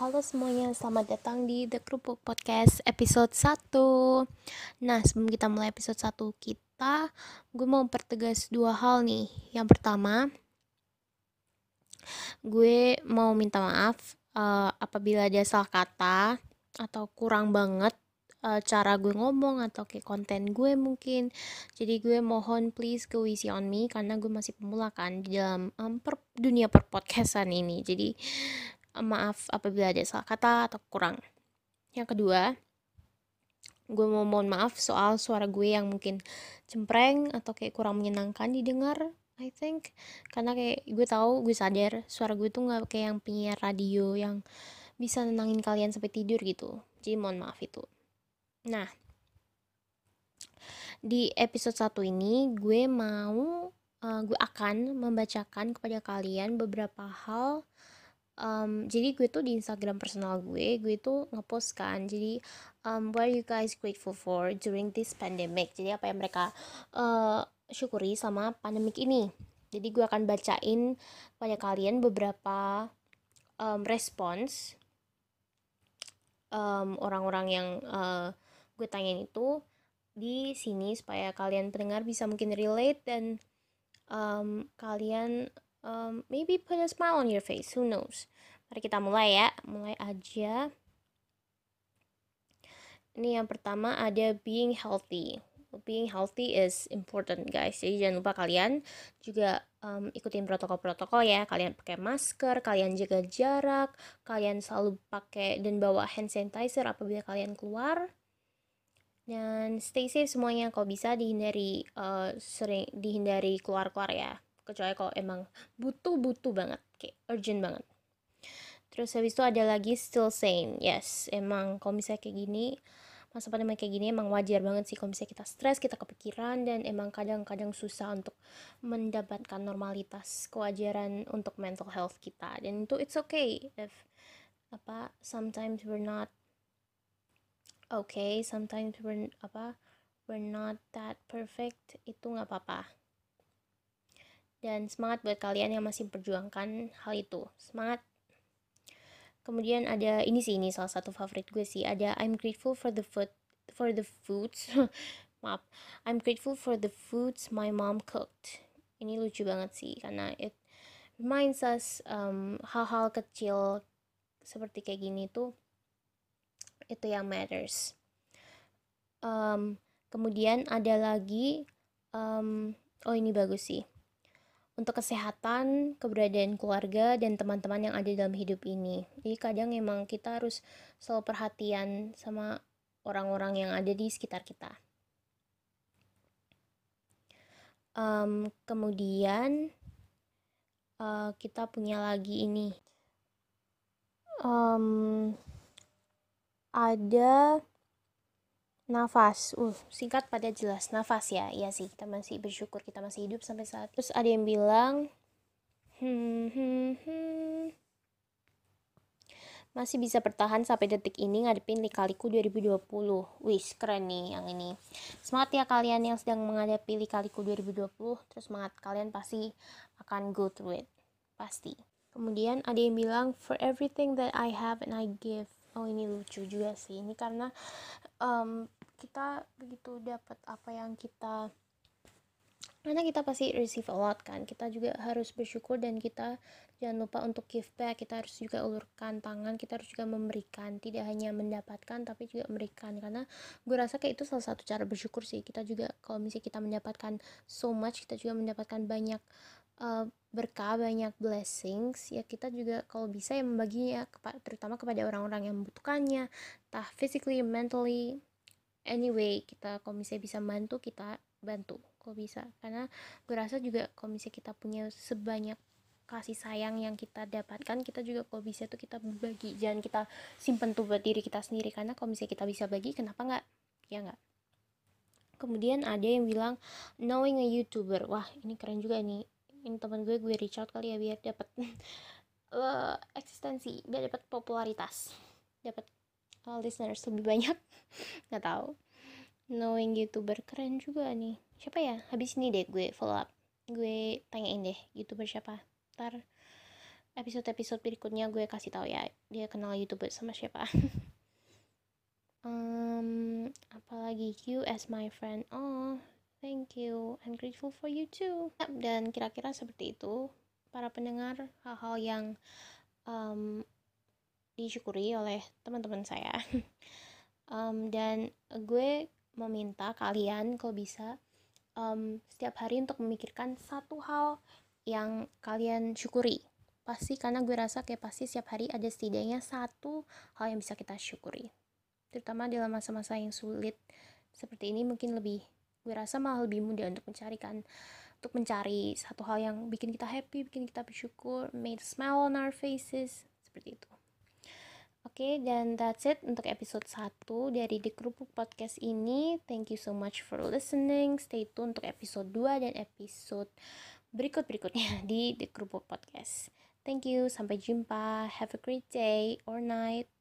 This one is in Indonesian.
Halo semuanya, selamat datang di The Kerupuk Podcast episode 1 Nah, sebelum kita mulai episode 1 kita Gue mau pertegas dua hal nih. Yang pertama Gue mau minta maaf uh, Apabila ada salah kata Atau kurang banget uh, cara gue ngomong atau kayak konten gue mungkin. Jadi gue mohon please go easy on me karena gue masih pemula kan di dalam um, per, dunia perpodcastan ini. Jadi maaf apabila ada salah kata atau kurang. Yang kedua, gue mau mohon maaf soal suara gue yang mungkin cempreng atau kayak kurang menyenangkan didengar. I think karena kayak gue tahu gue sadar suara gue tuh nggak kayak yang penyiar radio yang bisa nenangin kalian sampai tidur gitu. Jadi mohon maaf itu. Nah, di episode satu ini gue mau uh, gue akan membacakan kepada kalian beberapa hal um, jadi gue tuh di Instagram personal gue gue tuh ngepost kan. Jadi um, what are you guys grateful for during this pandemic? Jadi apa yang mereka uh, syukuri sama pandemik ini? Jadi gue akan bacain pada kalian beberapa um, respons um, orang-orang yang uh, gue tanyain itu di sini supaya kalian pendengar bisa mungkin relate dan um, kalian um, maybe put a smile on your face who knows? Mari kita mulai ya mulai aja. Ini yang pertama ada being healthy. Being healthy is important guys. Jadi jangan lupa kalian juga um, ikutin protokol-protokol ya. Kalian pakai masker kalian jaga jarak kalian selalu pakai dan bawa hand sanitizer apabila kalian keluar. Dan stay safe semuanya. Kalau bisa dihindari uh, sering dihindari keluar-keluar ya kecuali kalau emang butuh-butuh banget kayak urgent banget. Terus habis itu ada lagi still sane yes. Emang kalau misalnya kayak gini masa pandemi kayak gini emang wajar banget sih. Kalau misalnya kita stres kita kepikiran dan emang kadang-kadang susah untuk mendapatkan normalitas kewajaran untuk mental health kita. Dan itu it's okay if apa sometimes we're not okay sometimes we're apa we're not that perfect itu nggak apa-apa dan semangat buat kalian yang masih memperjuangkan hal itu. Semangat. Kemudian ada ini sih ini salah satu favorit gue sih. Ada I'm grateful for the food for the foods. Maaf. I'm grateful for the foods my mom cooked. Ini lucu banget sih karena it reminds us um, hal-hal kecil seperti kayak gini tuh itu yang matters. Um, kemudian ada lagi um, oh ini bagus sih untuk kesehatan, keberadaan keluarga, dan teman-teman yang ada dalam hidup ini. Jadi kadang emang kita harus selalu perhatian sama orang-orang yang ada di sekitar kita. Um, kemudian uh, kita punya lagi ini. Um, ada nafas. Uh singkat pada jelas nafas ya. Iya sih kita masih bersyukur kita masih hidup sampai saat terus ada yang bilang hmm, hmm, hmm. masih bisa bertahan sampai detik ini ngadepin Likaliku 2020 wis keren nih yang ini. Semangat ya kalian yang sedang menghadapi Likaliku 2020 terus semangat kalian pasti akan go through it. Pasti. Kemudian ada yang bilang for everything that I have and I give. Oh ini lucu juga sih. Ini karena um, kita begitu dapat apa yang kita karena kita pasti receive a lot kan. Kita juga harus bersyukur dan kita jangan lupa untuk give back. Kita harus juga ulurkan tangan kita harus juga memberikan. Tidak hanya mendapatkan tapi juga memberikan. Karena gue rasa kayak itu salah satu cara bersyukur sih. Kita juga kalau misalnya kita mendapatkan so much kita juga mendapatkan banyak uh, berkah banyak blessings ya kita juga kalau bisa ya membaginya terutama kepada orang-orang yang membutuhkannya entah physically mentally anyway kita kalau misalnya bisa bantu kita bantu kalau bisa. Karena gue rasa juga kalau misalnya kita punya sebanyak kasih sayang yang kita dapatkan kita juga kalau bisa tuh kita berbagi jangan kita simpen tuh buat diri kita sendiri. Karena kalau misalnya kita bisa bagi kenapa nggak? Ya nggak? Kemudian ada yang bilang knowing a youtuber. Wah ini keren juga nih. Ini teman gue gue reach out kali ya biar dapat uh, eksistensi biar dapat popularitas. Dapat uh, listeners lebih banyak. Nggak tahu. Knowing youtuber keren juga nih. Siapa ya? Habis ini deh gue follow up. Gue tanyain deh youtuber siapa? Ntar episode-episode berikutnya gue kasih tahu ya dia kenal youtuber sama siapa. Um apalagi you as my friend. Oh thank you. I'm grateful for you too. Dan kira-kira seperti itu para pendengar hal-hal yang um, disyukuri oleh teman-teman saya. Um, dan gue meminta kalian kalau bisa um, setiap hari untuk memikirkan satu hal yang kalian syukuri. Pasti karena gue rasa kayak pasti setiap hari ada setidaknya satu hal yang bisa kita syukuri. Terutama dalam masa-masa yang sulit seperti ini mungkin lebih gue rasa malah lebih mudah untuk mencarikan untuk mencari satu hal yang bikin kita happy bikin kita bersyukur made smile on our faces seperti itu Oke, okay, dan that's it untuk episode 1 dari The Kerupuk Podcast ini. Thank you so much for listening. Stay tune untuk episode 2 dan episode berikut-berikutnya di The Kerupuk Podcast. Thank you, sampai jumpa. Have a great day or night.